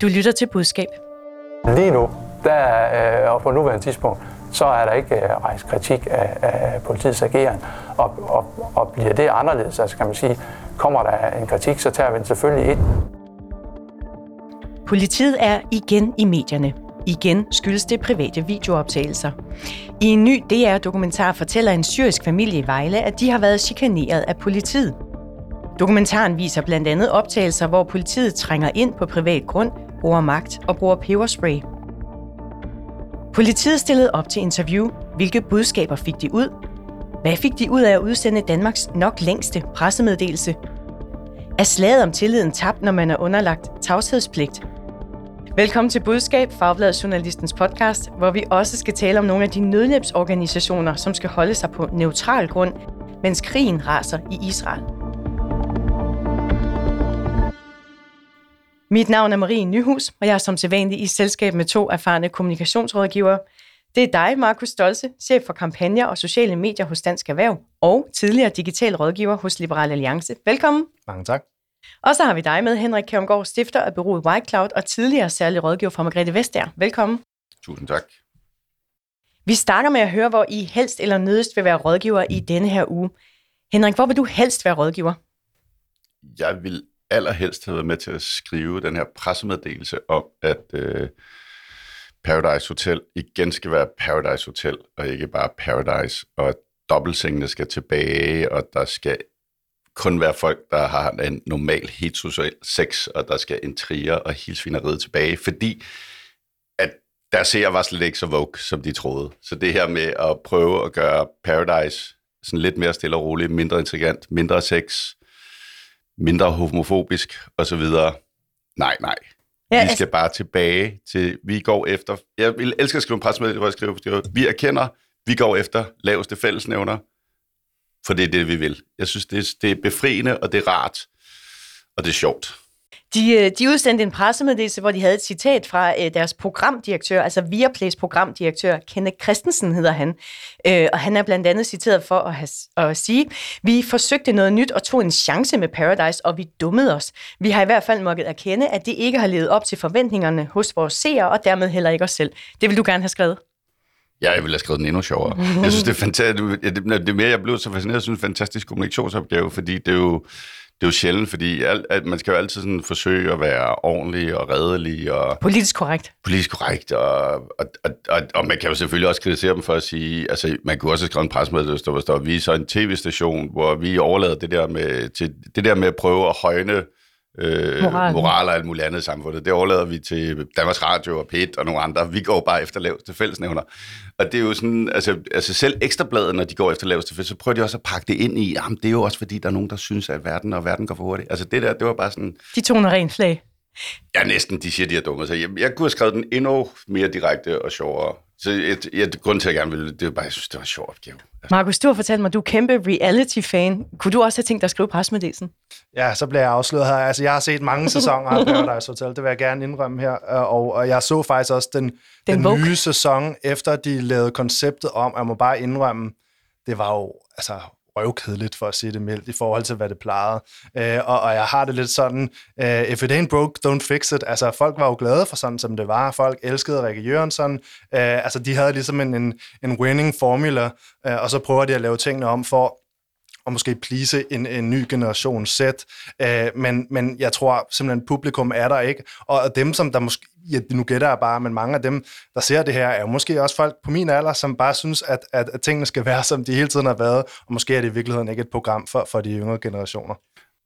Du lytter til budskab. Lige nu, der, øh, og på nuværende tidspunkt, så er der ikke øh, rejst kritik af, af politiets ageren. Og, og, og bliver det anderledes, altså kan man sige, kommer der en kritik, så tager vi den selvfølgelig ind. Politiet er igen i medierne. Igen skyldes det private videooptagelser. I en ny DR-dokumentar fortæller en syrisk familie i Vejle, at de har været chikaneret af politiet. Dokumentaren viser blandt andet optagelser, hvor politiet trænger ind på privat grund, bruger magt og bruger peberspray. Politiet stillede op til interview. Hvilke budskaber fik de ud? Hvad fik de ud af at udsende Danmarks nok længste pressemeddelelse? Er slaget om tilliden tabt, når man er underlagt tavshedspligt? Velkommen til Budskab, Fagbladet Journalistens podcast, hvor vi også skal tale om nogle af de nødhjælpsorganisationer, som skal holde sig på neutral grund, mens krigen raser i Israel. Mit navn er Marie Nyhus, og jeg er som sædvanlig i selskab med to erfarne kommunikationsrådgivere. Det er dig, Markus Stolse, chef for kampagner og sociale medier hos Dansk Erhverv, og tidligere digital rådgiver hos Liberal Alliance. Velkommen. Mange tak. Og så har vi dig med, Henrik Kjærumgaard, stifter af bureauet White Cloud og tidligere særlig rådgiver for Margrethe Vestager. Velkommen. Tusind tak. Vi starter med at høre, hvor I helst eller nødest vil være rådgiver i denne her uge. Henrik, hvor vil du helst være rådgiver? Jeg vil allerhelst have været med til at skrive den her pressemeddelelse om, at øh, Paradise Hotel igen skal være Paradise Hotel, og ikke bare Paradise, og at dobbeltsengene skal tilbage, og der skal kun være folk, der har en normal heteroseksuel sex, og der skal intriger og hilsvineriet tilbage, fordi at der ser var slet ikke så vogue, som de troede. Så det her med at prøve at gøre Paradise sådan lidt mere stille og roligt, mindre intrigant, mindre sex, mindre homofobisk osv. Nej, nej. Ja, vi skal altså... bare tilbage til, vi går efter, jeg vil elske at skrive en pressemeddelelse, hvor jeg skriver, vi erkender, vi går efter laveste fællesnævner, for det er det, vi vil. Jeg synes, det er, det er befriende, og det er rart, og det er sjovt. De, øh, de udsendte en pressemeddelelse, hvor de havde et citat fra øh, deres programdirektør, altså Viaplays programdirektør, Kenneth Christensen hedder han. Øh, og han er blandt andet citeret for at, have, at sige, vi forsøgte noget nyt og tog en chance med Paradise, og vi dummede os. Vi har i hvert fald måttet erkende, at det ikke har levet op til forventningerne hos vores seere, og dermed heller ikke os selv. Det vil du gerne have skrevet. Ja, jeg ville have skrevet den endnu sjovere. Jeg synes, det er fantastisk. Det det mere, jeg blev så fascineret, jeg synes, det er en fantastisk kommunikationsopgave, fordi det er jo, det er jo sjældent, fordi alt, at man skal jo altid sådan forsøge at være ordentlig og redelig. Og politisk korrekt. Politisk korrekt, og, og, og, og, og man kan jo selvfølgelig også kritisere dem for at sige, altså man kunne også have skrevet en pressemeddelelse, hvor der står, vi er så en tv-station, hvor vi overlader det der med, til, det der med at prøve at højne øh, moral og alt muligt andet i samfundet. Det overlader vi til Danmarks Radio og PET og nogle andre. Vi går bare efter laveste fællesnævner. Og det er jo sådan, altså, altså selv ekstrabladet, når de går efter laveste fællesnævner, så prøver de også at pakke det ind i, jamen det er jo også fordi, der er nogen, der synes, at verden og verden går for hurtigt. Altså det der, det var bare sådan... De toner rent flag. Ja, næsten. De siger, de er dumme. Så jeg, jeg kunne have skrevet den endnu mere direkte og sjovere. Så et, et, grund til, at jeg gerne ville, det var bare, jeg synes, det var en sjov opgave. Markus, du har fortalt mig, at du er kæmpe reality-fan. Kunne du også have tænkt dig at skrive pressemeddelelsen? Ja, så bliver jeg afsløret her. Altså, jeg har set mange sæsoner af Paradise Hotel, det vil jeg gerne indrømme her. Og, og jeg så faktisk også den, den, den nye sæson, efter de lavede konceptet om, jeg må bare indrømme, det var jo altså, røvkedeligt, for at sige det mildt, i forhold til, hvad det plejede. Øh, og, og jeg har det lidt sådan, øh, if it ain't broke, don't fix it. Altså, folk var jo glade for sådan, som det var. Folk elskede Rikke Jørgensen. Øh, altså, de havde ligesom en, en, en winning formula, øh, og så prøver de at lave tingene om for og måske please en, en ny generation sæt. Øh, men, men jeg tror simpelthen, publikum er der ikke. Og dem, som der måske, ja, nu gætter jeg bare, men mange af dem, der ser det her, er jo måske også folk på min alder, som bare synes, at, at, at tingene skal være, som de hele tiden har været, og måske er det i virkeligheden ikke et program for, for de yngre generationer.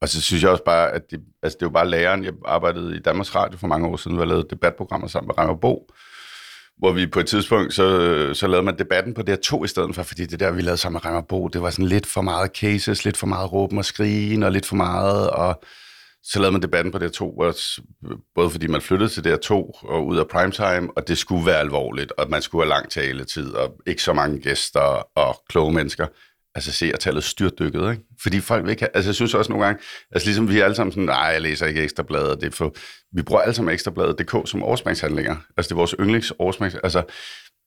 Og så synes jeg også bare, at det, altså det er jo bare læreren. Jeg arbejdede i Danmarks Radio for mange år siden, hvor jeg lavede debatprogrammer sammen med Reimer Bo, hvor vi på et tidspunkt, så, så lavede man debatten på DR2 i stedet for, fordi det der, vi lavede sammen med Reimer Bo, det var sådan lidt for meget cases, lidt for meget råben og skrigen, og lidt for meget, og så lavede man debatten på DR2, også, både fordi man flyttede til DR2 og ud af primetime, og det skulle være alvorligt, og man skulle have lang taletid, og ikke så mange gæster og kloge mennesker. Altså se, at tallet styrtdykket, ikke? Fordi folk vil ikke have, altså jeg synes også nogle gange, altså ligesom vi er alle sammen sådan, nej, jeg læser ikke ekstrabladet, det er for, vi bruger alle sammen ekstrabladet.dk som årsmængshandlinger. Altså det er vores yndlings årsmængs, altså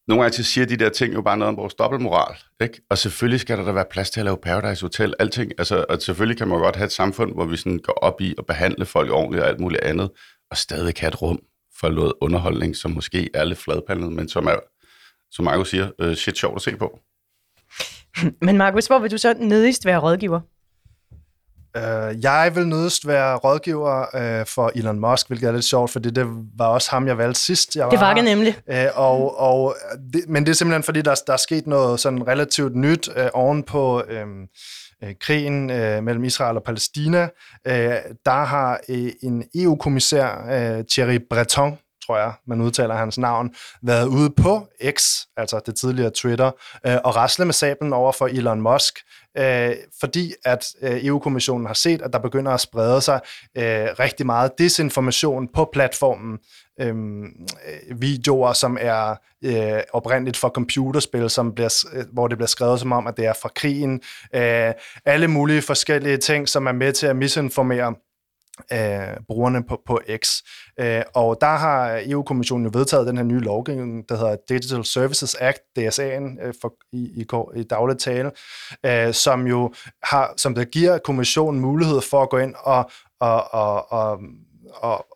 nogle gange siger de der ting jo bare noget om vores dobbeltmoral, ikke? Og selvfølgelig skal der da være plads til at lave Paradise Hotel, alting. Altså, og selvfølgelig kan man godt have et samfund, hvor vi sådan går op i at behandle folk ordentligt og alt muligt andet, og stadig have et rum for noget underholdning, som måske er lidt fladpandet, men som er, som Marco siger, øh, shit sjovt at se på. Men Markus, hvor vil du så nødigst være rådgiver? Uh, jeg vil nødest være rådgiver uh, for Elon Musk, hvilket er lidt sjovt, fordi det var også ham, jeg valgte sidst. Jeg var det var det nemlig. Uh, og, og det, men det er simpelthen, fordi der, der er sket noget sådan relativt nyt uh, oven på uh, krigen uh, mellem Israel og Palæstina. Uh, der har uh, en EU-kommissær, uh, Thierry Breton, tror jeg, man udtaler hans navn, været ude på X, altså det tidligere Twitter, øh, og rasle med sablen over for Elon Musk, øh, fordi at øh, EU-kommissionen har set, at der begynder at sprede sig øh, rigtig meget desinformation på platformen. Øhm, øh, videoer, som er øh, oprindeligt for computerspil, som bliver, øh, hvor det bliver skrevet som om, at det er fra krigen. Øh, alle mulige forskellige ting, som er med til at misinformere øh, brugerne på, på X. Øh, og der har EU-kommissionen jo vedtaget den her nye lovgivning, der hedder Digital Services Act, DSA'en øh, for, i, i, i dagligt tale, øh, som jo har, som der giver kommissionen mulighed for at gå ind og, og, og, og, og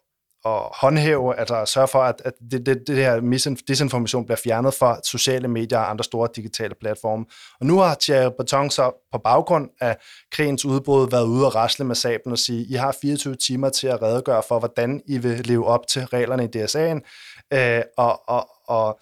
at håndhæve, altså at sørge for, at, at det, det, det her disinformation bliver fjernet fra sociale medier og andre store digitale platforme. Og nu har Thierry Breton så på baggrund af krigens udbrud været ude og rasle med sablen og sige, I har 24 timer til at redegøre for, hvordan I vil leve op til reglerne i DSA'en. Øh, og, og, og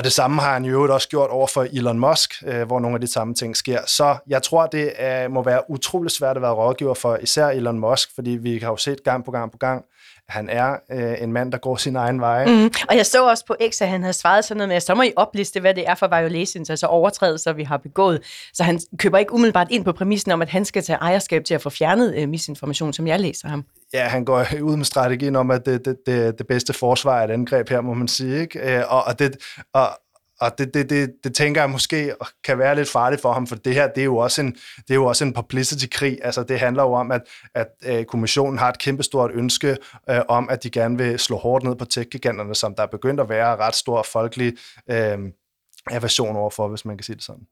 og det samme har han jo også gjort over for Elon Musk, øh, hvor nogle af de samme ting sker. Så jeg tror, det er, må være utrolig svært at være rådgiver for især Elon Musk, fordi vi har jo set gang på gang på gang, han er øh, en mand, der går sin egen vej. Mm. Og jeg så også på X, at han havde svaret sådan noget med, at så må I opliste, hvad det er for violations, altså overtrædelser, vi har begået. Så han køber ikke umiddelbart ind på præmissen om, at han skal tage ejerskab til at få fjernet øh, misinformation, som jeg læser ham. Ja, han går ud med strategien om, at det, det, det, det bedste forsvar er et angreb her, må man sige. Ikke? Øh, og, og, det, og, og det, det, det, det tænker jeg måske kan være lidt farligt for ham, for det her, det er jo også en, det er jo også en publicity-krig. Altså, det handler jo om, at, at øh, kommissionen har et kæmpestort ønske øh, om, at de gerne vil slå hårdt ned på tech-giganterne, som der er begyndt at være ret stor folkelig øh, aversion overfor, hvis man kan sige det sådan.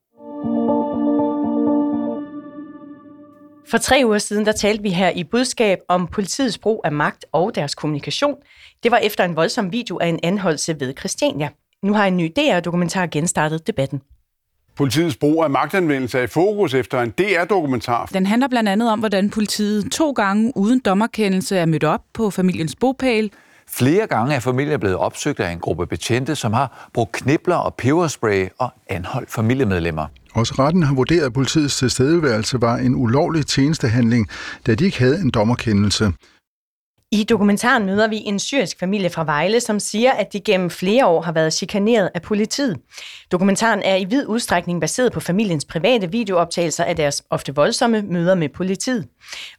For tre uger siden, der talte vi her i budskab om politiets brug af magt og deres kommunikation. Det var efter en voldsom video af en anholdelse ved Christiania. Nu har en ny DR-dokumentar genstartet debatten. Politiets brug af magtanvendelse er i fokus efter en DR-dokumentar. Den handler blandt andet om, hvordan politiet to gange uden dommerkendelse er mødt op på familiens bopæl. Flere gange er familien blevet opsøgt af en gruppe betjente, som har brugt knibler og peberspray og anholdt familiemedlemmer. Også retten har vurderet, at politiets tilstedeværelse var en ulovlig tjenestehandling, da de ikke havde en dommerkendelse. I dokumentaren møder vi en syrisk familie fra Vejle, som siger, at de gennem flere år har været chikaneret af politiet. Dokumentaren er i vid udstrækning baseret på familiens private videooptagelser af deres ofte voldsomme møder med politiet.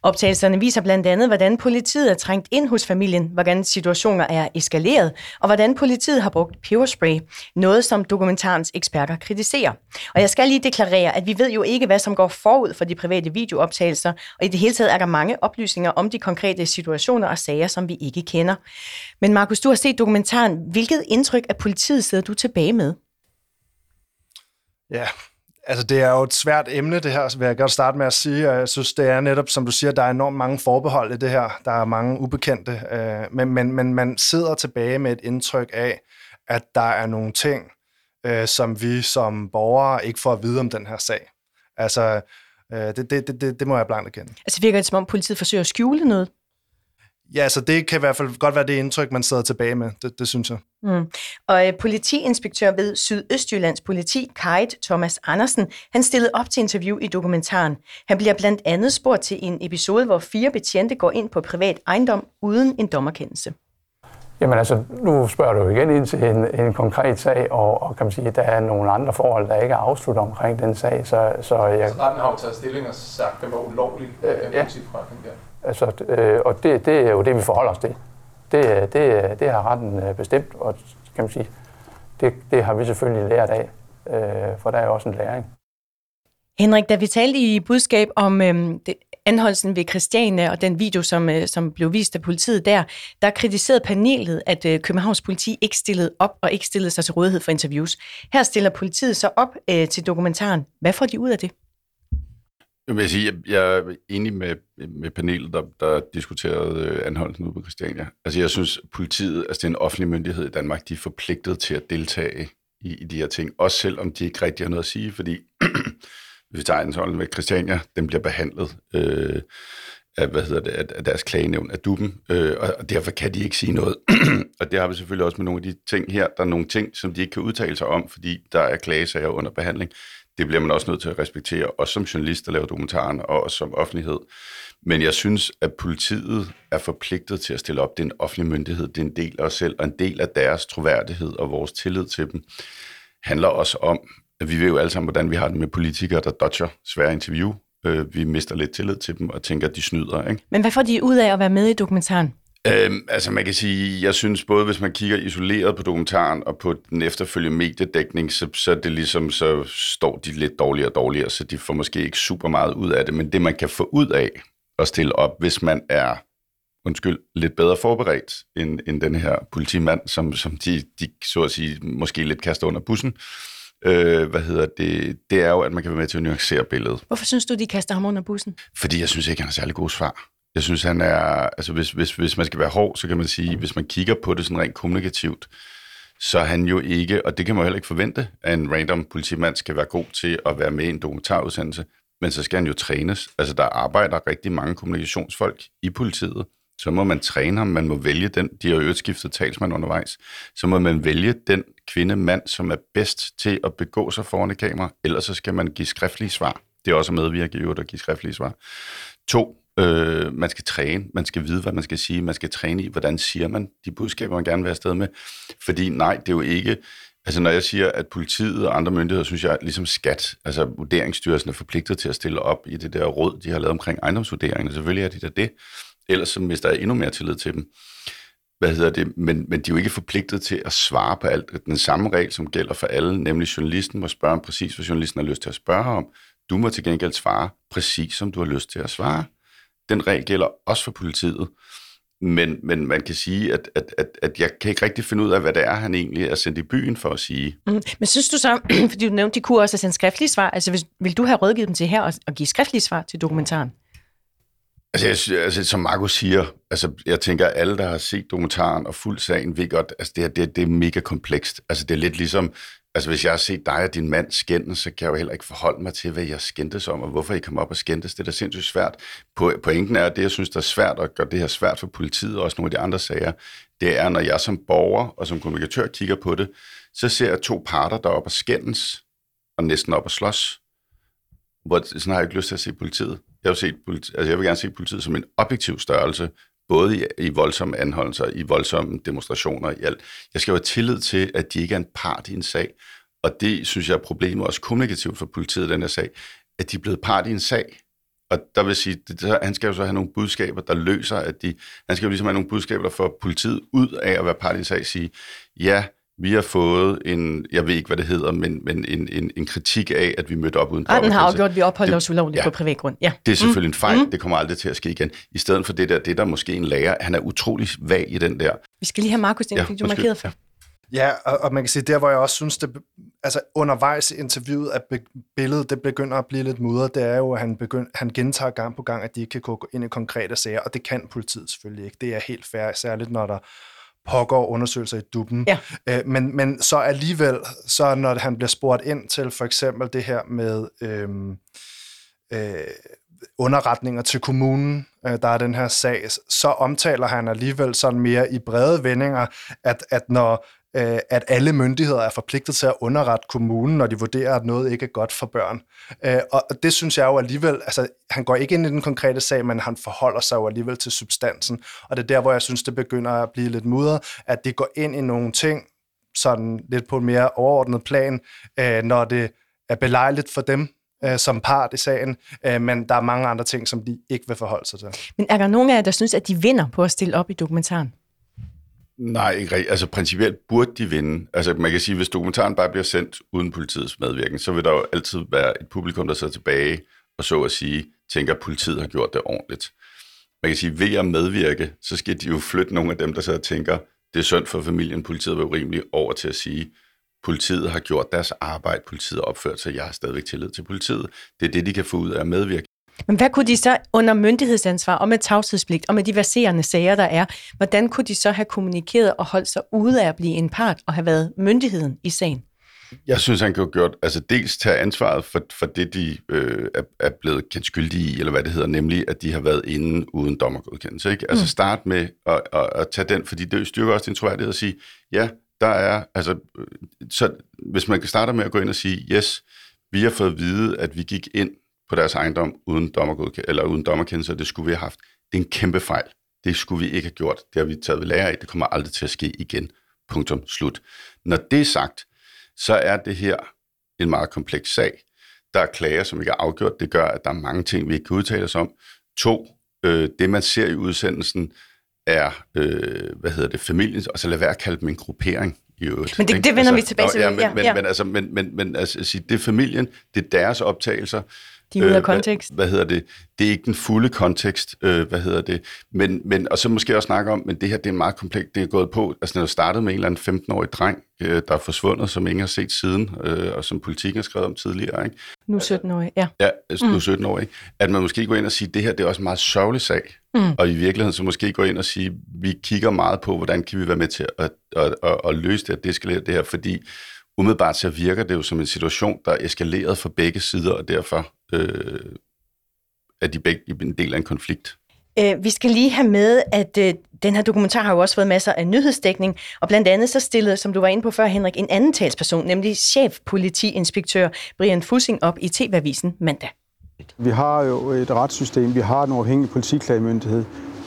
Optagelserne viser blandt andet, hvordan politiet er trængt ind hos familien, hvordan situationer er eskaleret, og hvordan politiet har brugt peberspray, noget som dokumentarens eksperter kritiserer. Og jeg skal lige deklarere, at vi ved jo ikke, hvad som går forud for de private videooptagelser, og i det hele taget er der mange oplysninger om de konkrete situationer og sager, som vi ikke kender. Men Markus, du har set dokumentaren. Hvilket indtryk af politiet sidder du tilbage med? Ja, altså det er jo et svært emne, det her, vil jeg godt starte med at sige. Jeg synes, det er netop, som du siger, der er enormt mange forbehold i det her. Der er mange ubekendte. Øh, men, men, men man sidder tilbage med et indtryk af, at der er nogle ting, øh, som vi som borgere ikke får at vide om den her sag. Altså, øh, det, det, det, det må jeg blankt erkende. Altså virker det som om politiet forsøger at skjule noget? Ja, så det kan i hvert fald godt være det indtryk, man sidder tilbage med. Det, det synes jeg. Mm. Og uh, politiinspektør ved Sydøstjyllands politi, Kajt Thomas Andersen, han stillede op til interview i dokumentaren. Han bliver blandt andet spurgt til en episode, hvor fire betjente går ind på privat ejendom uden en dommerkendelse. Jamen altså, nu spørger du igen ind til en, en konkret sag, og, og kan man sige, at der er nogle andre forhold, der ikke er afsluttet omkring den sag. Så, så jeg... Altså, retten har jo taget stilling og sagt, at det var ulovligt, øh, ja. der. Altså, øh, og det, det er jo det, vi forholder os til. Det, det, det har retten øh, bestemt, og kan man sige, det, det har vi selvfølgelig lært af, øh, for der er jo også en læring. Henrik, da vi talte i budskab om øh, det, anholdelsen ved Christiane og den video, som, øh, som blev vist af politiet der, der kritiserede panelet, at øh, Københavns politi ikke stillede op og ikke stillede sig til rådighed for interviews. Her stiller politiet sig op øh, til dokumentaren. Hvad får de ud af det? Jeg vil sige, jeg er enig med, med panelet, der, der diskuterede øh, anholdelsen ude på Christiania. Altså jeg synes, politiet, altså det er en offentlig myndighed i Danmark, de er forpligtet til at deltage i, i de her ting, også selvom de ikke rigtig har noget at sige, fordi hvis vi tager anholdelsen med Christiania, den bliver behandlet øh, af, hvad hedder det, af, deres klagenævn, af duben, øh, og derfor kan de ikke sige noget. og det har vi selvfølgelig også med nogle af de ting her. Der er nogle ting, som de ikke kan udtale sig om, fordi der er klagesager under behandling. Det bliver man også nødt til at respektere, også som journalist, der laver dokumentaren, og også som offentlighed. Men jeg synes, at politiet er forpligtet til at stille op. Det er en offentlig myndighed, det er en del af os selv, og en del af deres troværdighed og vores tillid til dem handler også om, at vi ved jo alle sammen, hvordan vi har det med politikere, der dodger svære interview. Øh, vi mister lidt tillid til dem og tænker, at de snyder. Ikke? Men hvad får de ud af at være med i dokumentaren? Øhm, altså man kan sige, jeg synes både, hvis man kigger isoleret på dokumentaren og på den efterfølgende mediedækning, så, så det ligesom, så står de lidt dårligere og dårligere, så de får måske ikke super meget ud af det. Men det, man kan få ud af at stille op, hvis man er undskyld, lidt bedre forberedt end, end den her politimand, som, som de, de så at sige måske lidt kaster under bussen. Øh, hvad hedder det? Det er jo, at man kan være med til at nuancere billedet. Hvorfor synes du, de kaster ham under bussen? Fordi jeg synes ikke, han har særlig gode svar. Jeg synes, han er... Altså, hvis, hvis, hvis man skal være hård, så kan man sige, hvis man kigger på det sådan rent kommunikativt, så er han jo ikke, og det kan man jo heller ikke forvente, at en random politimand skal være god til at være med i en dokumentarudsendelse, men så skal han jo trænes. Altså, der arbejder rigtig mange kommunikationsfolk i politiet. Så må man træne ham, man må vælge den, de har jo skiftet talsmand undervejs, så må man vælge den kvinde, mand, som er bedst til at begå sig foran et kamera, ellers så skal man give skriftlige svar. Det er også medvirke i at give skriftlige svar. To, Øh, man skal træne, man skal vide, hvad man skal sige, man skal træne i, hvordan siger man de budskaber, man gerne vil have afsted med. Fordi nej, det er jo ikke... Altså når jeg siger, at politiet og andre myndigheder, synes jeg, ligesom skat, altså vurderingsstyrelsen er forpligtet til at stille op i det der råd, de har lavet omkring ejendomsvurderinger. Selvfølgelig er de da det. Ellers så mister jeg endnu mere tillid til dem. Hvad hedder det? Men, men de er jo ikke forpligtet til at svare på alt. Den samme regel, som gælder for alle, nemlig journalisten må spørge præcis, hvad journalisten har lyst til at spørge om. Du må til gengæld svare præcis, som du har lyst til at svare den regel gælder også for politiet. Men, men man kan sige, at, at, at, at jeg kan ikke rigtig finde ud af, hvad det er, han egentlig er sendt i byen for at sige. Mm. Men synes du så, fordi du nævnte, de kunne også have sendt skriftlige svar, altså hvis, vil du have rådgivet dem til her og, og give skriftlige svar til dokumentaren? Altså, jeg, altså, som Marco siger, altså, jeg tænker, at alle, der har set dokumentaren og fuldt sagen, ved godt, altså, det, det, det er mega komplekst. Altså, det er lidt ligesom, Altså, hvis jeg har set dig og din mand skændes, så kan jeg jo heller ikke forholde mig til, hvad jeg skændtes om, og hvorfor I kom op og skændtes. Det er da sindssygt svært. Pointen er, at det, jeg synes, der er svært, og gør det her svært for politiet, og også nogle af de andre sager, det er, når jeg som borger og som kommunikatør kigger på det, så ser jeg to parter, der er op og skændes, og næsten op og slås. Hvor, sådan har jeg ikke lyst til at se politiet. Jeg, vil, set politi- altså, jeg vil gerne se politiet som en objektiv størrelse, både i, i voldsomme anholdelser, i voldsomme demonstrationer, i alt. Jeg skal jo have tillid til, at de ikke er en part i en sag, og det synes jeg er problemet også kommunikativt for politiet i den her sag, at de er blevet part i en sag. Og der vil sige, det, han skal jo så have nogle budskaber, der løser, at de, han skal jo ligesom have nogle budskaber, der får politiet ud af at være part i en sag, sige, ja, vi har fået en, jeg ved ikke, hvad det hedder, men, men en, en, en kritik af, at vi mødte op uden Retten har afgjort, at vi opholdt os ulovligt ja, på privat grund. Ja. Det er selvfølgelig mm. en fejl, mm. det kommer aldrig til at ske igen. I stedet for det der, det der måske en lærer, han er utrolig vag i den der. Vi skal lige have Markus ind, ja, fordi du markeret for. Ja. Ja, og, og man kan sige, der hvor jeg også synes, det, altså undervejs i interviewet, at billedet det begynder at blive lidt mudret, det er jo, at han, begynd, han gentager gang på gang, at de ikke kan gå ind i konkrete sager, og det kan politiet selvfølgelig ikke. Det er helt fair, særligt når der pågår undersøgelser i dubben. Ja. Øh, men, men så alligevel, så når han bliver spurgt ind til for eksempel det her med øhm, øh, underretninger til kommunen, øh, der er den her sag, så omtaler han alligevel sådan mere i brede vendinger, at, at når øh, at alle myndigheder er forpligtet til at underrette kommunen, når de vurderer, at noget ikke er godt for børn. Øh, og det synes jeg jo alligevel, altså han går ikke ind i den konkrete sag, men han forholder sig jo alligevel til substansen. Og det er der, hvor jeg synes, det begynder at blive lidt mudret, at det går ind i nogle ting, sådan lidt på en mere overordnet plan, øh, når det er belejligt for dem, øh, som part i sagen, øh, men der er mange andre ting, som de ikke vil forholde sig til. Men er der nogen af jer, der synes, at de vinder på at stille op i dokumentaren? Nej, ikke rigtigt. Altså principielt burde de vinde. Altså man kan sige, hvis dokumentaren bare bliver sendt uden politiets medvirken, så vil der jo altid være et publikum, der sidder tilbage og så at sige, tænker, at politiet har gjort det ordentligt. Man kan sige, ved at medvirke, så skal de jo flytte nogle af dem, der sidder og tænker, det er synd for familien, politiet var urimeligt, over til at sige, Politiet har gjort deres arbejde, politiet har opført sig, jeg har stadigvæk tillid til politiet. Det er det, de kan få ud af at medvirke. Men hvad kunne de så under myndighedsansvar og med tavshedspligt og med de verserende sager, der er, hvordan kunne de så have kommunikeret og holdt sig ude af at blive en part og have været myndigheden i sagen? Jeg synes, han kunne gjort, altså dels tage ansvaret for, for det, de øh, er, er blevet kendt skyldige i, eller hvad det hedder, nemlig at de har været inde uden dommergodkendelse. Ikke? Altså mm. start med at, at, at tage den, fordi det styrker også din troværdighed at sige, ja, der er, altså, så hvis man kan starte med at gå ind og sige, yes, vi har fået at vide, at vi gik ind på deres ejendom uden, dommergodkendelse, eller uden dommerkendelse, og det skulle vi have haft. Det er en kæmpe fejl. Det skulle vi ikke have gjort. Det har vi taget ved lære af. Det kommer aldrig til at ske igen. Punktum. Slut. Når det er sagt, så er det her en meget kompleks sag. Der er klager, som ikke er afgjort. Det gør, at der er mange ting, vi ikke kan udtale os om. To, øh, det man ser i udsendelsen, er, øh, hvad hedder det, familien, og så lad være at kalde dem en gruppering i øvrigt. Men det, det vender altså, vi tilbage til. Ja, men, ja, men, ja. men, altså, men, men, men altså, det er familien, det er deres optagelser. De er ude af øh, kontekst. Hvad, hvad hedder det? Det er ikke den fulde kontekst, øh, hvad hedder det? Men, men, og så måske også snakke om, men det her, det er meget komplekst, det er gået på, altså det er startet med en eller anden 15-årig dreng, øh, der er forsvundet, som ingen har set siden, øh, og som politikken har skrevet om tidligere, ikke? Nu 17-årig, ja. Ja, altså, nu 17-årig. Mm. At man måske går ind og siger, det her, det er også en meget sørgelig sag. Mm. Og i virkeligheden så måske gå ind og sige, vi kigger meget på, hvordan kan vi være med til at, at, at, at løse det, at deskalere det her, fordi umiddelbart så virker det jo som en situation, der er eskaleret fra begge sider, og derfor øh, er de begge en del af en konflikt. Øh, vi skal lige have med, at øh, den her dokumentar har jo også fået masser af nyhedsdækning, og blandt andet så stillede, som du var inde på før, Henrik, en anden talsperson, nemlig chefpolitiinspektør Brian Fussing op i TV-avisen mandag. Vi har jo et retssystem, vi har en uafhængig politiklagemyndighed.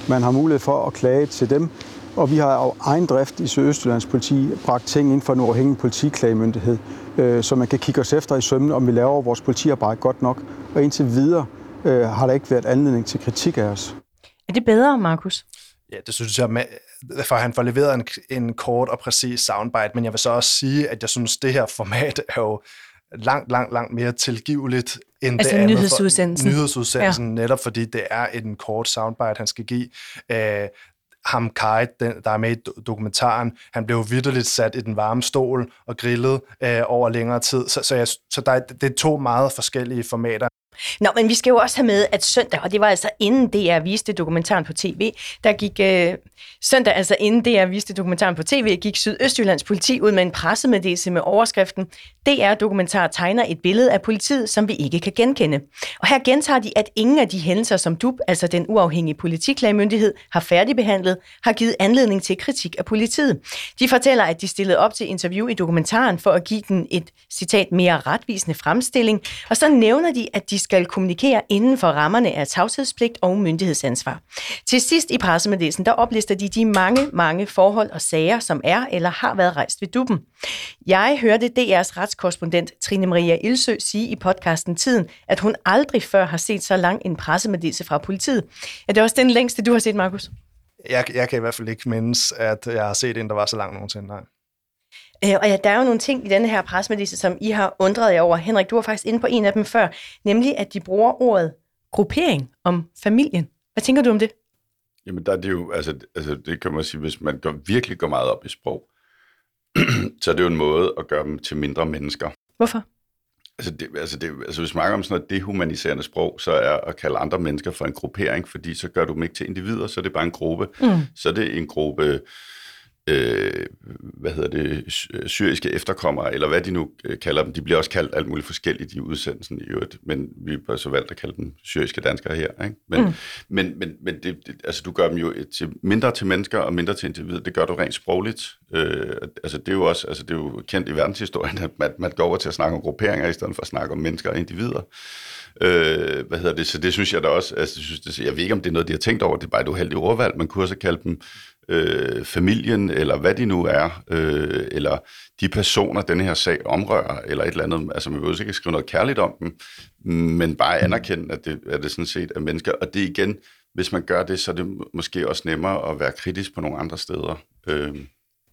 Man har mulighed for at klage til dem, og vi har af egen drift i Sydøstjyllands politi bragt ting ind for en uafhængig politiklagemyndighed, øh, så man kan kigge os efter i sømne, om vi laver vores politiarbejde godt nok. Og indtil videre øh, har der ikke været anledning til kritik af os. Er det bedre, Markus? Ja, det synes jeg, for han får leveret en, en kort og præcis soundbite, men jeg vil så også sige, at jeg synes, det her format er jo langt, langt, langt mere tilgiveligt end altså det andet. nyhedsudsendelsen. nyhedsudsendelsen, ja. netop fordi det er en kort soundbite, han skal give. Æh, ham Kai, den, der er med i dokumentaren, han blev vidderligt sat i den varme stol og grillet øh, over længere tid. Så, så, jeg, så der, det er to meget forskellige formater. Nå, men vi skal jo også have med, at søndag, og det var altså inden DR viste dokumentaren på tv, der gik øh, søndag, altså inden DR viste dokumentaren på tv, gik Sydøstjyllands politi ud med en pressemeddelelse med overskriften DR-dokumentar tegner et billede af politiet, som vi ikke kan genkende. Og her gentager de, at ingen af de hændelser, som DUB, altså den uafhængige politiklagmyndighed, har færdigbehandlet, har givet anledning til kritik af politiet. De fortæller, at de stillede op til interview i dokumentaren for at give den et, citat, mere retvisende fremstilling, og så nævner de, at de skal kommunikere inden for rammerne af tavshedspligt og myndighedsansvar. Til sidst i pressemeddelelsen, der oplister de de mange, mange forhold og sager, som er eller har været rejst ved duppen. Jeg hørte DR's retskorrespondent Trine Maria Ilsø sige i podcasten Tiden, at hun aldrig før har set så lang en pressemeddelelse fra politiet. Er det også den længste, du har set, Markus? Jeg, jeg kan i hvert fald ikke mindes, at jeg har set en, der var så lang nogensinde. Nej. Øh, og ja, der er jo nogle ting i denne her pressemeddelelse, som I har undret jer over. Henrik, du var faktisk inde på en af dem før, nemlig at de bruger ordet gruppering om familien. Hvad tænker du om det? Jamen, der er det jo, altså, altså det kan man sige, hvis man går, virkelig går meget op i sprog, så er det jo en måde at gøre dem til mindre mennesker. Hvorfor? Altså, det, altså, det, altså hvis man snakker om sådan noget dehumaniserende sprog, så er at kalde andre mennesker for en gruppering, fordi så gør du dem ikke til individer, så er det bare en gruppe. Mm. Så er det en gruppe øh, hvad hedder det, syriske efterkommere, eller hvad de nu øh, kalder dem. De bliver også kaldt alt muligt forskelligt i udsendelsen i øvrigt, men vi har så valgt at kalde dem syriske danskere her. Ikke? Men, mm. men, men, men det, det, altså, du gør dem jo til, mindre til mennesker og mindre til individer. Det gør du rent sprogligt. Øh, altså, det er jo også altså, det er jo kendt i verdenshistorien, at man, man går over til at snakke om grupperinger, i stedet for at snakke om mennesker og individer. Øh, hvad hedder det? Så det synes jeg da også, altså, jeg, synes, det, jeg ved ikke, om det er noget, de har tænkt over, det er bare et uheldigt ordvalg. Man kunne også kalde dem øh, familien, eller hvad de nu er, øh, eller de personer, den her sag omrører, eller et eller andet. Altså, man behøver ikke skrive noget kærligt om dem, men bare anerkende, at det, at det sådan set er mennesker. Og det igen, hvis man gør det, så er det måske også nemmere at være kritisk på nogle andre steder. Øh.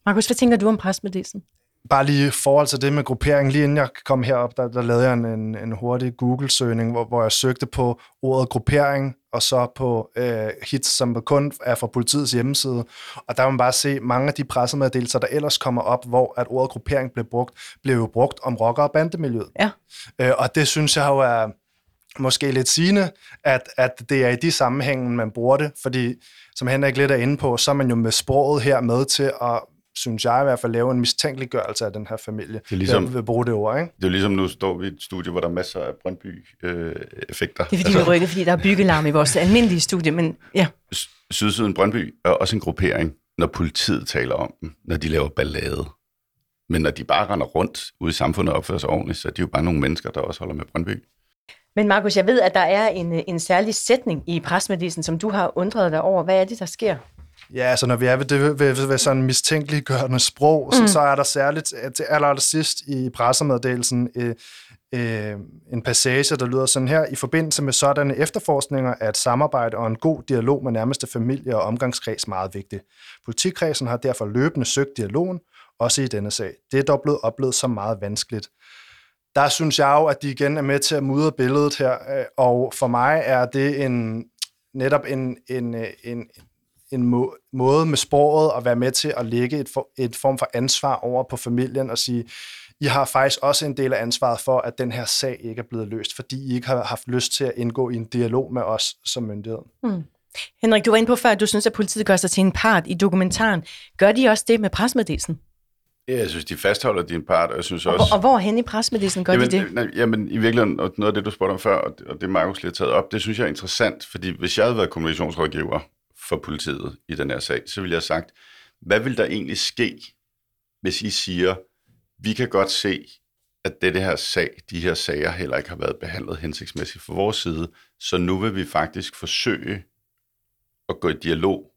Markus, hvad tænker du om presmeddelelsen? Bare lige i forhold til det med gruppering, lige inden jeg kom herop, der, der lavede jeg en, en, en hurtig Google-søgning, hvor, hvor jeg søgte på ordet gruppering, og så på øh, hits, som kun er fra politiets hjemmeside. Og der kan man bare se, mange af de pressemeddelelser, der ellers kommer op, hvor at ordet gruppering blev brugt, blev jo brugt om rocker- og bandemiljøet. Ja. Øh, og det synes jeg jo er måske lidt sigende, at, at det er i de sammenhænge, man bruger det, fordi som Henrik lidt er inde på, så er man jo med sproget her med til at synes jeg i hvert fald, lave en mistænkeliggørelse af den her familie. Det er ligesom, jeg vil bruge det ord, ikke? Det er ligesom, nu står vi i et studie, hvor der er masser af Brøndby-effekter. Øh, det er fordi, vi rykker, fordi der er byggelarm i vores almindelige studie, men ja. Sydsiden Brøndby er også en gruppering, når politiet taler om dem, når de laver ballade. Men når de bare render rundt ude i samfundet og opfører sig ordentligt, så er de jo bare nogle mennesker, der også holder med Brøndby. Men Markus, jeg ved, at der er en, en særlig sætning i presmeddelelsen, som du har undret dig over. Hvad er det, der sker? Ja, altså når vi er ved, det, ved, ved, sådan mistænkeliggørende sprog, mm. så, så er der særligt til aller, aller sidst i pressemeddelelsen øh, øh, en passage, der lyder sådan her. I forbindelse med sådanne efterforskninger er et samarbejde og en god dialog med nærmeste familie og omgangskreds meget vigtigt. Politikredsen har derfor løbende søgt dialogen, også i denne sag. Det er dog blevet oplevet som meget vanskeligt. Der synes jeg jo, at de igen er med til at mudre billedet her, øh, og for mig er det en netop en, en, en, en må, måde med sproget at være med til at lægge et, for, et form for ansvar over på familien og sige, I har faktisk også en del af ansvaret for, at den her sag ikke er blevet løst, fordi I ikke har haft lyst til at indgå i en dialog med os som myndighed. Mm. Henrik, du var inde på før, at du synes, at politiet gør sig til en part i dokumentaren. Gør de også det med presmeddelelsen? Ja, jeg synes, de fastholder din part, og jeg synes og, også... Og, og hvor hen i presmeddelelsen gør jamen, de det? Nej, jamen, i virkeligheden, noget af det, du spurgte om før, og det, og det Markus lige har taget op, det synes jeg er interessant, fordi hvis jeg havde været kommunikationsrådgiver for politiet i den her sag, så ville jeg have sagt, hvad vil der egentlig ske, hvis I siger, vi kan godt se, at det her sag, de her sager heller ikke har været behandlet hensigtsmæssigt fra vores side, så nu vil vi faktisk forsøge at gå i dialog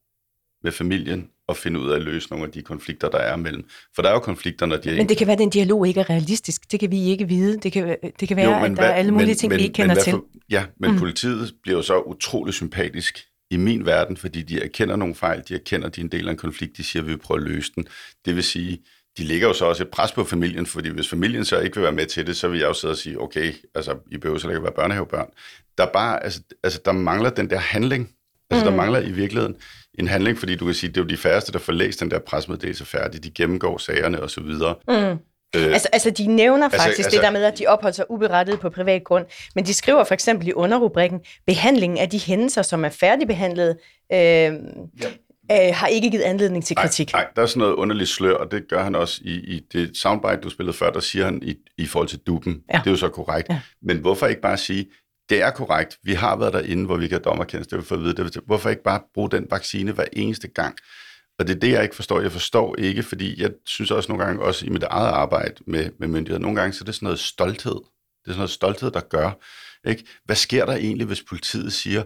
med familien og finde ud af at løse nogle af de konflikter, der er mellem. For der er jo konflikter, når de er... Men det kan være, at den dialog ikke er realistisk. Det kan vi ikke vide. Det kan, det kan være, jo, at der hvad, er alle mulige men, ting, men, vi ikke kender til. Ja, men mm. politiet bliver jo så utrolig sympatisk i min verden, fordi de erkender nogle fejl, de erkender, at de er en del af en konflikt, de siger, at vi vil prøve at løse den. Det vil sige, de ligger jo så også et pres på familien, fordi hvis familien så ikke vil være med til det, så vil jeg jo sidde og sige, okay, altså, I behøver så ikke være børnehavebørn. Der, bare, altså, altså, der mangler den der handling. Altså, mm. der mangler i virkeligheden en handling, fordi du kan sige, det er jo de færreste, der får læst den der presmeddelelse færdig. De gennemgår sagerne og så videre. Mm. Øh, altså, altså, de nævner altså, faktisk altså, det der med, at de opholder sig uberettiget på privat grund, men de skriver for eksempel i underrubrikken, behandlingen af de hændelser, som er færdigbehandlet, øh, ja. øh, har ikke givet anledning til kritik. Nej, der er sådan noget underligt slør, og det gør han også i, i det soundbite, du spillede før, der siger han i, i forhold til duben. Ja. Det er jo så korrekt. Ja. Men hvorfor ikke bare sige, det er korrekt, vi har været derinde, hvor vi kan dommerkendes, det vil få at vide. Det, hvorfor ikke bare bruge den vaccine hver eneste gang? Og det er det, jeg ikke forstår. Jeg forstår ikke, fordi jeg synes også nogle gange, også i mit eget arbejde med, med myndigheder, nogle gange så er det sådan noget stolthed. Det er sådan noget stolthed, der gør. Ikke? Hvad sker der egentlig, hvis politiet siger,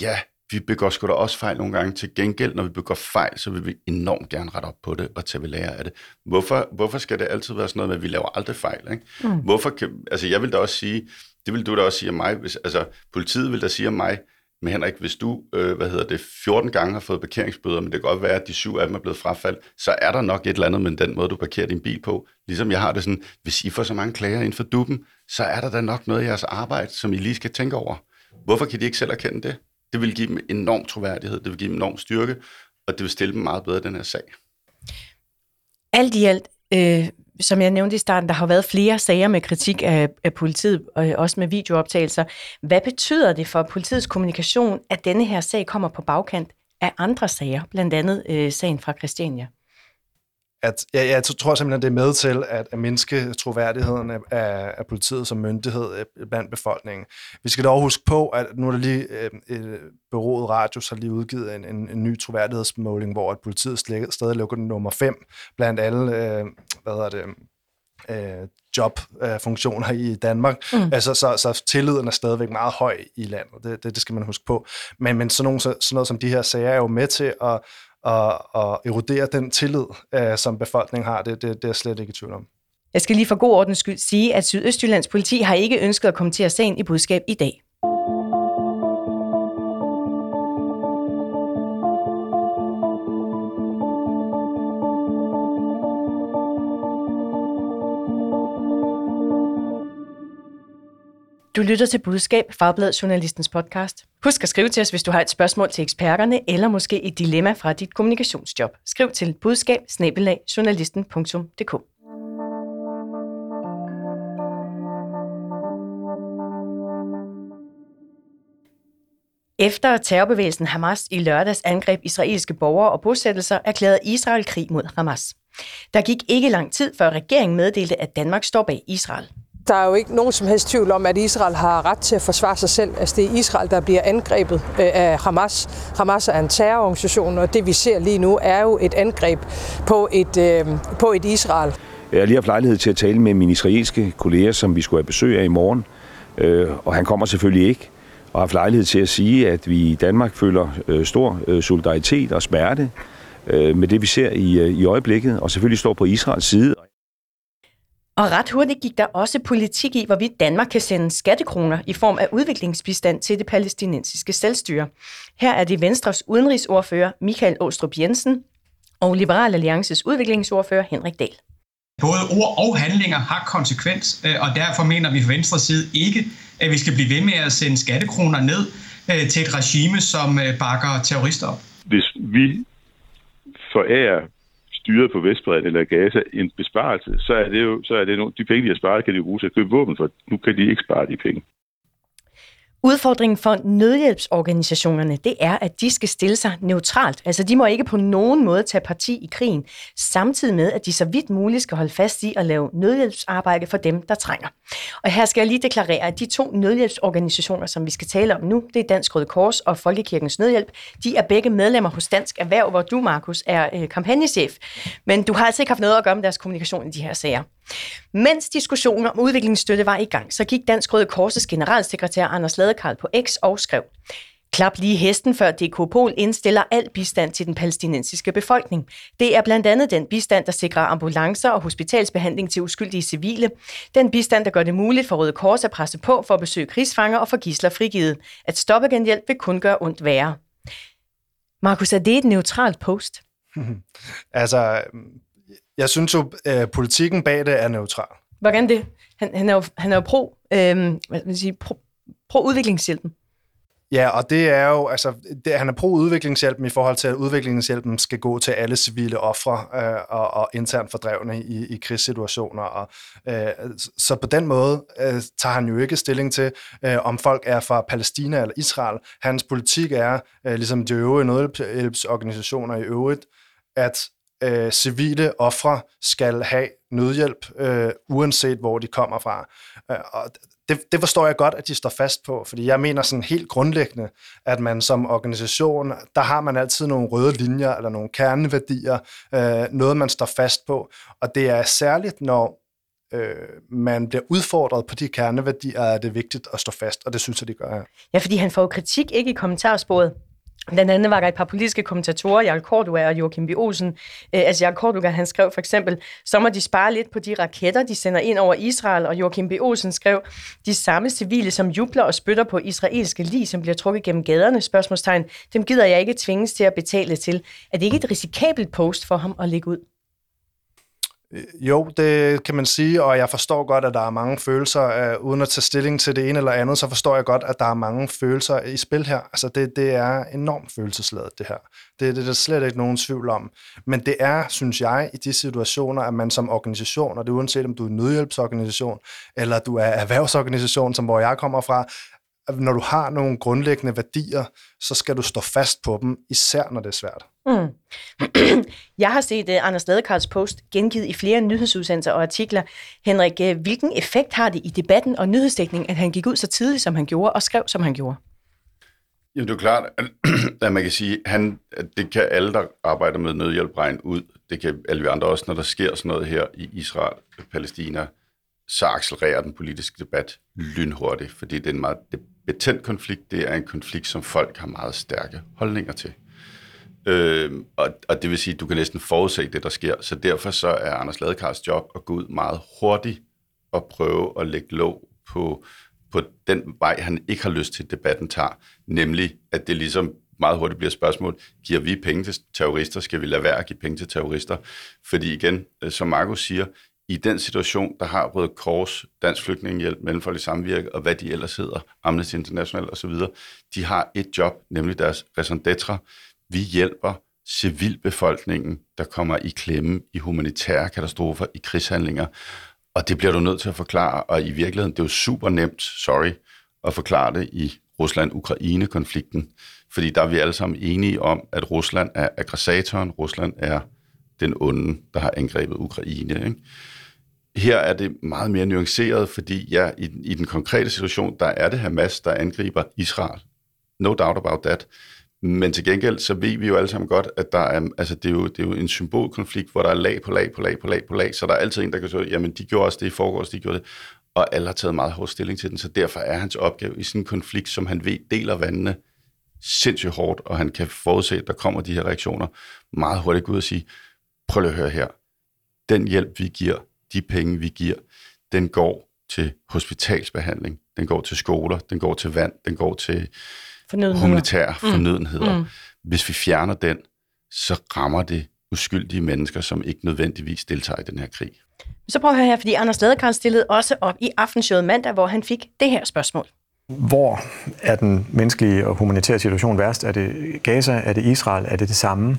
ja, vi begår sgu da også fejl nogle gange. Til gengæld, når vi begår fejl, så vil vi enormt gerne rette op på det og tage ved lære af det. Hvorfor, hvorfor skal det altid være sådan noget med, at vi laver aldrig fejl? Ikke? Mm. Hvorfor kan, altså jeg vil da også sige, det vil du da også sige om mig, hvis, altså politiet vil da sige om mig, men Henrik, hvis du, øh, hvad hedder det, 14 gange har fået parkeringsbøder, men det kan godt være, at de syv af dem er blevet frafaldt, så er der nok et eller andet med den måde, du parkerer din bil på. Ligesom jeg har det sådan, hvis I får så mange klager inden for duppen, så er der da nok noget i jeres arbejde, som I lige skal tænke over. Hvorfor kan de ikke selv erkende det? Det vil give dem enorm troværdighed, det vil give dem enorm styrke, og det vil stille dem meget bedre i den her sag. Alt i alt, øh, som jeg nævnte i starten, der har været flere sager med kritik af, af politiet, og også med videooptagelser. Hvad betyder det for politiets kommunikation, at denne her sag kommer på bagkant af andre sager, blandt andet øh, sagen fra Christiania? At ja, jeg tror simpelthen, det er med til at, at mindske troværdigheden af, af, af politiet som myndighed øh, blandt befolkningen. Vi skal dog huske på, at nu er der lige øh, øh bureauet Radius har lige udgivet en, en, en ny troværdighedsmåling, hvor at politiet stadig lukker nummer 5 blandt alle øh, hvad hedder det, øh, jobfunktioner øh, i Danmark. Mm. Altså, så, så tilliden er stadigvæk meget høj i landet. Det, det, det skal man huske på. Men, men sådan, nogle, sådan noget som de her sager er jo med til at at, at erodere den tillid, øh, som befolkningen har. Det, det, det er jeg slet ikke i tvivl om. Jeg skal lige for god ordens skyld sige, at Sydøstjyllands politi har ikke ønsket at kommentere sagen i budskab i dag. Lytter til Budskab, Fagbladet Journalistens podcast. Husk at skrive til os, hvis du har et spørgsmål til eksperterne, eller måske et dilemma fra dit kommunikationsjob. Skriv til budskab Efter terrorbevægelsen Hamas i lørdags angreb israelske borgere og bosættelser, erklærede Israel krig mod Hamas. Der gik ikke lang tid, før regeringen meddelte, at Danmark står bag Israel. Der er jo ikke nogen som helst tvivl om, at Israel har ret til at forsvare sig selv. Altså det er Israel, der bliver angrebet øh, af Hamas. Hamas er en terrororganisation, og det vi ser lige nu er jo et angreb på et, øh, på et Israel. Jeg har lige haft lejlighed til at tale med min israelske kolleger, som vi skulle have besøg af i morgen. Øh, og han kommer selvfølgelig ikke. Og har haft lejlighed til at sige, at vi i Danmark føler øh, stor øh, solidaritet og smerte med det, vi ser i, i øjeblikket, og selvfølgelig står på Israels side. Og ret hurtigt gik der også politik i, hvorvidt Danmark kan sende skattekroner i form af udviklingsbistand til det palæstinensiske selvstyre. Her er det Venstres udenrigsordfører Michael Åstrup Jensen og Liberal Alliances udviklingsordfører Henrik Dahl. Både ord og handlinger har konsekvens, øh, og derfor mener vi fra Venstres side ikke, at vi skal blive ved med at sende skattekroner ned øh, til et regime, som øh, bakker terrorister op. Hvis vi forærer styret på Vestbredden eller Gaza en besparelse, så er det jo så er det nogle, de penge, de har sparet, kan de jo bruge til at købe våben for. Nu kan de ikke spare de penge. Udfordringen for nødhjælpsorganisationerne, det er, at de skal stille sig neutralt. Altså, de må ikke på nogen måde tage parti i krigen, samtidig med, at de så vidt muligt skal holde fast i at lave nødhjælpsarbejde for dem, der trænger. Og her skal jeg lige deklarere, at de to nødhjælpsorganisationer, som vi skal tale om nu, det er Dansk Røde Kors og Folkekirkens Nødhjælp, de er begge medlemmer hos Dansk Erhverv, hvor du, Markus, er øh, kampagnechef. Men du har altså ikke haft noget at gøre med deres kommunikation i de her sager. Mens diskussionen om udviklingsstøtte var i gang, så gik Dansk Røde Korses generalsekretær Anders Ladekarl på X og skrev, Klap lige hesten, før DK Pol indstiller al bistand til den palæstinensiske befolkning. Det er blandt andet den bistand, der sikrer ambulancer og hospitalsbehandling til uskyldige civile. Den bistand, der gør det muligt for Røde Kors at presse på for at besøge krigsfanger og for gisler frigivet. At stoppe genhjælp vil kun gøre ondt værre. Markus, er det et neutralt post? altså, jeg synes jo, øh, politikken bag det er neutral. Hvordan det? Han, han, er, jo, han er jo pro, øh, hvad skal man sige, pro, pro-udviklingshjælpen. Ja, og det er jo, altså, det, han er pro-udviklingshjælpen i forhold til, at udviklingshjælpen skal gå til alle civile ofre øh, og, og internt fordrevne i, i krigssituationer. Og, øh, så på den måde øh, tager han jo ikke stilling til, øh, om folk er fra Palæstina eller Israel. Hans politik er, øh, ligesom de øvrige nødhjælpsorganisationer i øvrigt, at øh, civile ofre skal have nødhjælp, øh, uanset hvor de kommer fra. Øh, og det, det forstår jeg godt, at de står fast på, fordi jeg mener sådan helt grundlæggende, at man som organisation, der har man altid nogle røde linjer eller nogle kerneværdier, øh, noget man står fast på, og det er særligt, når øh, man bliver udfordret på de kerneværdier, er det vigtigt at stå fast, og det synes jeg, de gør. Ja, fordi han får kritik ikke i kommentarsporet Blandt andet var der et par politiske kommentatorer, Jarl Cordua og Joachim B. Olsen. Øh, altså Jarl Cordua, han skrev for eksempel, så må de spare lidt på de raketter, de sender ind over Israel, og Joachim B. Olsen skrev, de samme civile, som jubler og spytter på israelske lig, som bliver trukket gennem gaderne, spørgsmålstegn, dem gider jeg ikke tvinges til at betale til. Er det ikke et risikabelt post for ham at lægge ud? Øh, jo, det kan man sige, og jeg forstår godt, at der er mange følelser. Uh, uden at tage stilling til det ene eller andet, så forstår jeg godt, at der er mange følelser i spil her. Altså, det, det er enormt følelsesladet, det her. Det, det er der slet ikke nogen tvivl om. Men det er, synes jeg, i de situationer, at man som organisation, og det er uanset om du er en nødhjælpsorganisation, eller du er erhvervsorganisation, som hvor jeg kommer fra, når du har nogle grundlæggende værdier, så skal du stå fast på dem, især når det er svært. Mm. Jeg har set uh, Anders Ladekarls post gengivet i flere nyhedsudsendelser og artikler. Henrik, uh, hvilken effekt har det i debatten og nyhedsdækningen, at han gik ud så tidligt, som han gjorde, og skrev, som han gjorde? Jamen, det er klart, at man kan sige, han, at det kan alle, der arbejder med nødhjælp, regne ud. Det kan alle vi andre også, når der sker sådan noget her i Israel, Palæstina, så accelererer den politiske debat lynhurtigt, fordi det er en meget betændt konflikt. Det er en konflikt, som folk har meget stærke holdninger til. Øh, og, og det vil sige, at du kan næsten forudse det, der sker. Så derfor så er Anders Ladekars job at gå ud meget hurtigt og prøve at lægge låg på, på den vej, han ikke har lyst til, at debatten tager. Nemlig, at det ligesom meget hurtigt bliver spørgsmål, giver vi penge til terrorister? Skal vi lade være at give penge til terrorister? Fordi igen, øh, som Markus siger, i den situation, der har Røde Kors, Dansk Flygtningehjælp, Mellemfolkelig Samvirke og hvad de ellers hedder, Amnesty International osv., de har et job, nemlig deres raison d'etre. Vi hjælper civilbefolkningen, der kommer i klemme i humanitære katastrofer, i krigshandlinger. Og det bliver du nødt til at forklare, og i virkeligheden, det er jo super nemt, sorry, at forklare det i Rusland-Ukraine-konflikten. Fordi der er vi alle sammen enige om, at Rusland er aggressatoren, Rusland er den onde, der har angrebet Ukraine. Ikke? Her er det meget mere nuanceret, fordi ja, i, i den konkrete situation, der er det Hamas, der angriber Israel. No doubt about that. Men til gengæld, så ved vi jo alle sammen godt, at der er, altså det, er jo, det er jo en symbolkonflikt, hvor der er lag på lag på lag på lag på lag, så der er altid en, der kan sige, jamen de gjorde også det i forgårs, de gjorde det, og alle har taget meget hård stilling til den, så derfor er hans opgave i sådan en konflikt, som han ved deler vandene sindssygt hårdt, og han kan forudse, at der kommer de her reaktioner meget hurtigt ud og sige, prøv lige at høre her, den hjælp vi giver, de penge vi giver, den går til hospitalsbehandling, den går til skoler, den går til vand, den går til humanitære mm. fornødenheder. Mm. Hvis vi fjerner den, så rammer det uskyldige mennesker, som ikke nødvendigvis deltager i den her krig. Så prøv at høre her, fordi Anders Ladekarl stillede også op i aftenshowet mandag, hvor han fik det her spørgsmål. Hvor er den menneskelige og humanitære situation værst? Er det Gaza? Er det Israel? Er det det samme?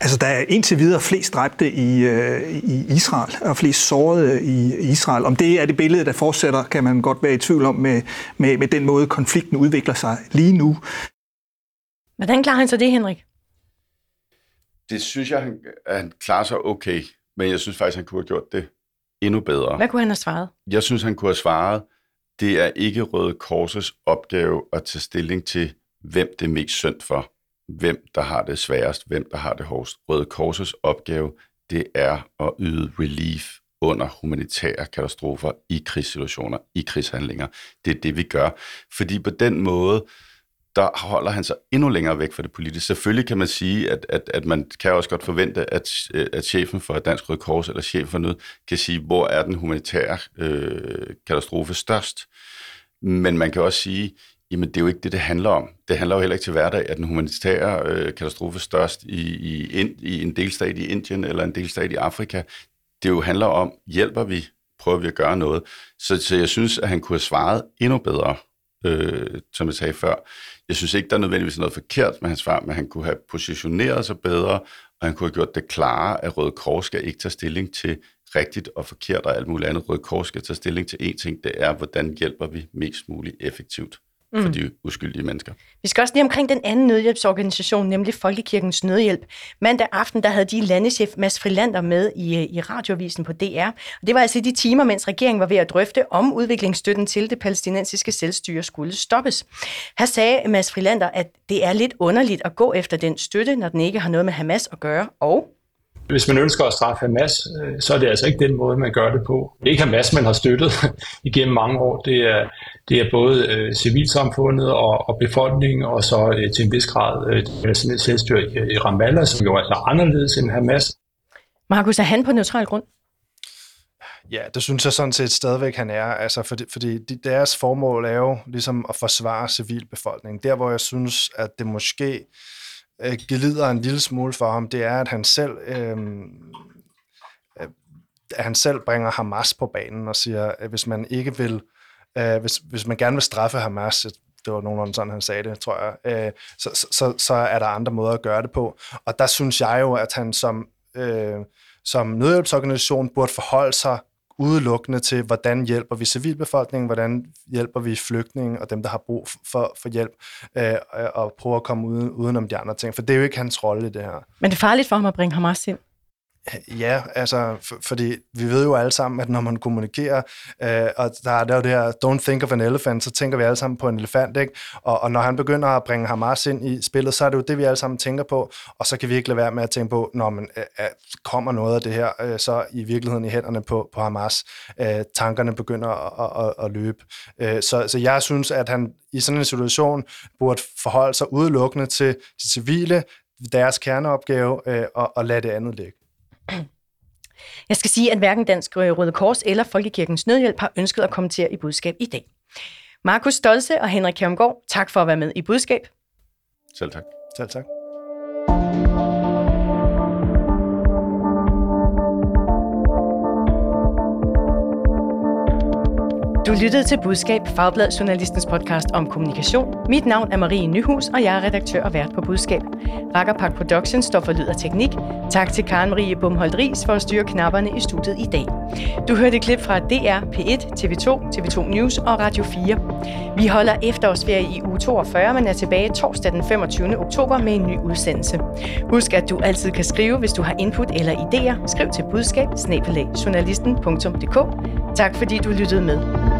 Altså, der er indtil videre flest dræbte i, øh, i Israel, og flest sårede i Israel. Om det er det billede, der fortsætter, kan man godt være i tvivl om med, med, med den måde, konflikten udvikler sig lige nu. Hvordan klarer han så det, Henrik? Det synes jeg, han, han klarer sig okay, men jeg synes faktisk, han kunne have gjort det endnu bedre. Hvad kunne han have svaret? Jeg synes, han kunne have svaret, det er ikke Røde Korses opgave at tage stilling til, hvem det er mest synd for hvem der har det sværest, hvem der har det hårdest. Røde Korsets opgave, det er at yde relief under humanitære katastrofer i krigssituationer, i krigshandlinger. Det er det, vi gør. Fordi på den måde, der holder han sig endnu længere væk fra det politiske. Selvfølgelig kan man sige, at, at, at man kan også godt forvente, at, at chefen for Dansk Røde Kors eller chefen for noget kan sige, hvor er den humanitære øh, katastrofe størst. Men man kan også sige, Jamen, det er jo ikke det, det handler om. Det handler jo heller ikke til hverdag, at den humanitære øh, katastrofe er størst i, i, ind, i en delstat i Indien eller en delstat i Afrika. Det jo handler om, hjælper vi, prøver vi at gøre noget. Så, så jeg synes, at han kunne have svaret endnu bedre, øh, som jeg sagde før. Jeg synes ikke, der er nødvendigvis noget forkert med hans svar, men han kunne have positioneret sig bedre, og han kunne have gjort det klare, at Røde Kors skal ikke tage stilling til rigtigt og forkert og alt muligt andet. Røde Kors skal tage stilling til én ting, det er, hvordan hjælper vi mest muligt effektivt mm. for de uskyldige mennesker. Vi skal også lige omkring den anden nødhjælpsorganisation, nemlig Folkekirkens Nødhjælp. Mandag aften der havde de landeschef Mads Frilander med i, i radiovisen på DR. Og det var altså de timer, mens regeringen var ved at drøfte, om udviklingsstøtten til det palæstinensiske selvstyre skulle stoppes. Her sagde Mads Frilander, at det er lidt underligt at gå efter den støtte, når den ikke har noget med Hamas at gøre, og hvis man ønsker at straffe Hamas, øh, så er det altså ikke den måde, man gør det på. Det er ikke Hamas, man har støttet igennem mange år. Det er, det er både øh, civilsamfundet og, og befolkningen, og så øh, til en vis grad øh, det selvstyre i, i Ramallah, som jo er altså anderledes end Hamas. Markus, er han på neutral grund? Ja, det synes jeg sådan set stadigvæk, han er. Altså, fordi, fordi deres formål er jo ligesom at forsvare civilbefolkningen. Der, hvor jeg synes, at det måske øh, gelider en lille smule for ham, det er, at han selv... Øh, at han selv bringer Hamas på banen og siger, at hvis man ikke vil Øh, hvis, hvis man gerne vil straffe Hamas, det var nogenlunde sådan, han sagde det, tror jeg, øh, så, så, så er der andre måder at gøre det på. Og der synes jeg jo, at han som, øh, som nødhjælpsorganisation burde forholde sig udelukkende til, hvordan hjælper vi civilbefolkningen, hvordan hjælper vi flygtninge og dem, der har brug for, for hjælp, øh, og prøve at komme uden, udenom de andre ting. For det er jo ikke hans rolle i det her. Men det er farligt for ham at bringe Hamas ind? Ja, altså, for, fordi vi ved jo alle sammen, at når man kommunikerer, øh, og der er der det her, don't think of an elephant, så tænker vi alle sammen på en elefant, ikke? Og, og når han begynder at bringe Hamas ind i spillet, så er det jo det, vi alle sammen tænker på, og så kan vi ikke lade være med at tænke på, når man øh, øh, kommer noget af det her, øh, så i virkeligheden i hænderne på, på Hamas. Øh, tankerne begynder at, at, at løbe. Øh, så, så jeg synes, at han i sådan en situation burde forholde sig udelukkende til de civile, deres kerneopgave, øh, og, og lade det andet ligge. Jeg skal sige, at hverken Dansk Røde Kors eller Folkekirkens Nødhjælp har ønsket at kommentere i budskab i dag. Markus Stolse og Henrik Kjærmgaard, tak for at være med i budskab. Selv tak. Selv tak. Du lyttede til Budskab, Fagblad Journalistens podcast om kommunikation. Mit navn er Marie Nyhus, og jeg er redaktør og vært på Budskab. Rakkerpak Productions står for lyd og teknik. Tak til Karen Marie Bumholdt Ries for at styre knapperne i studiet i dag. Du hørte et klip fra DR, P1, TV2, TV2 News og Radio 4. Vi holder efterårsferie i uge 42, men er tilbage torsdag den 25. oktober med en ny udsendelse. Husk, at du altid kan skrive, hvis du har input eller idéer. Skriv til budskab Tak fordi du lyttede med.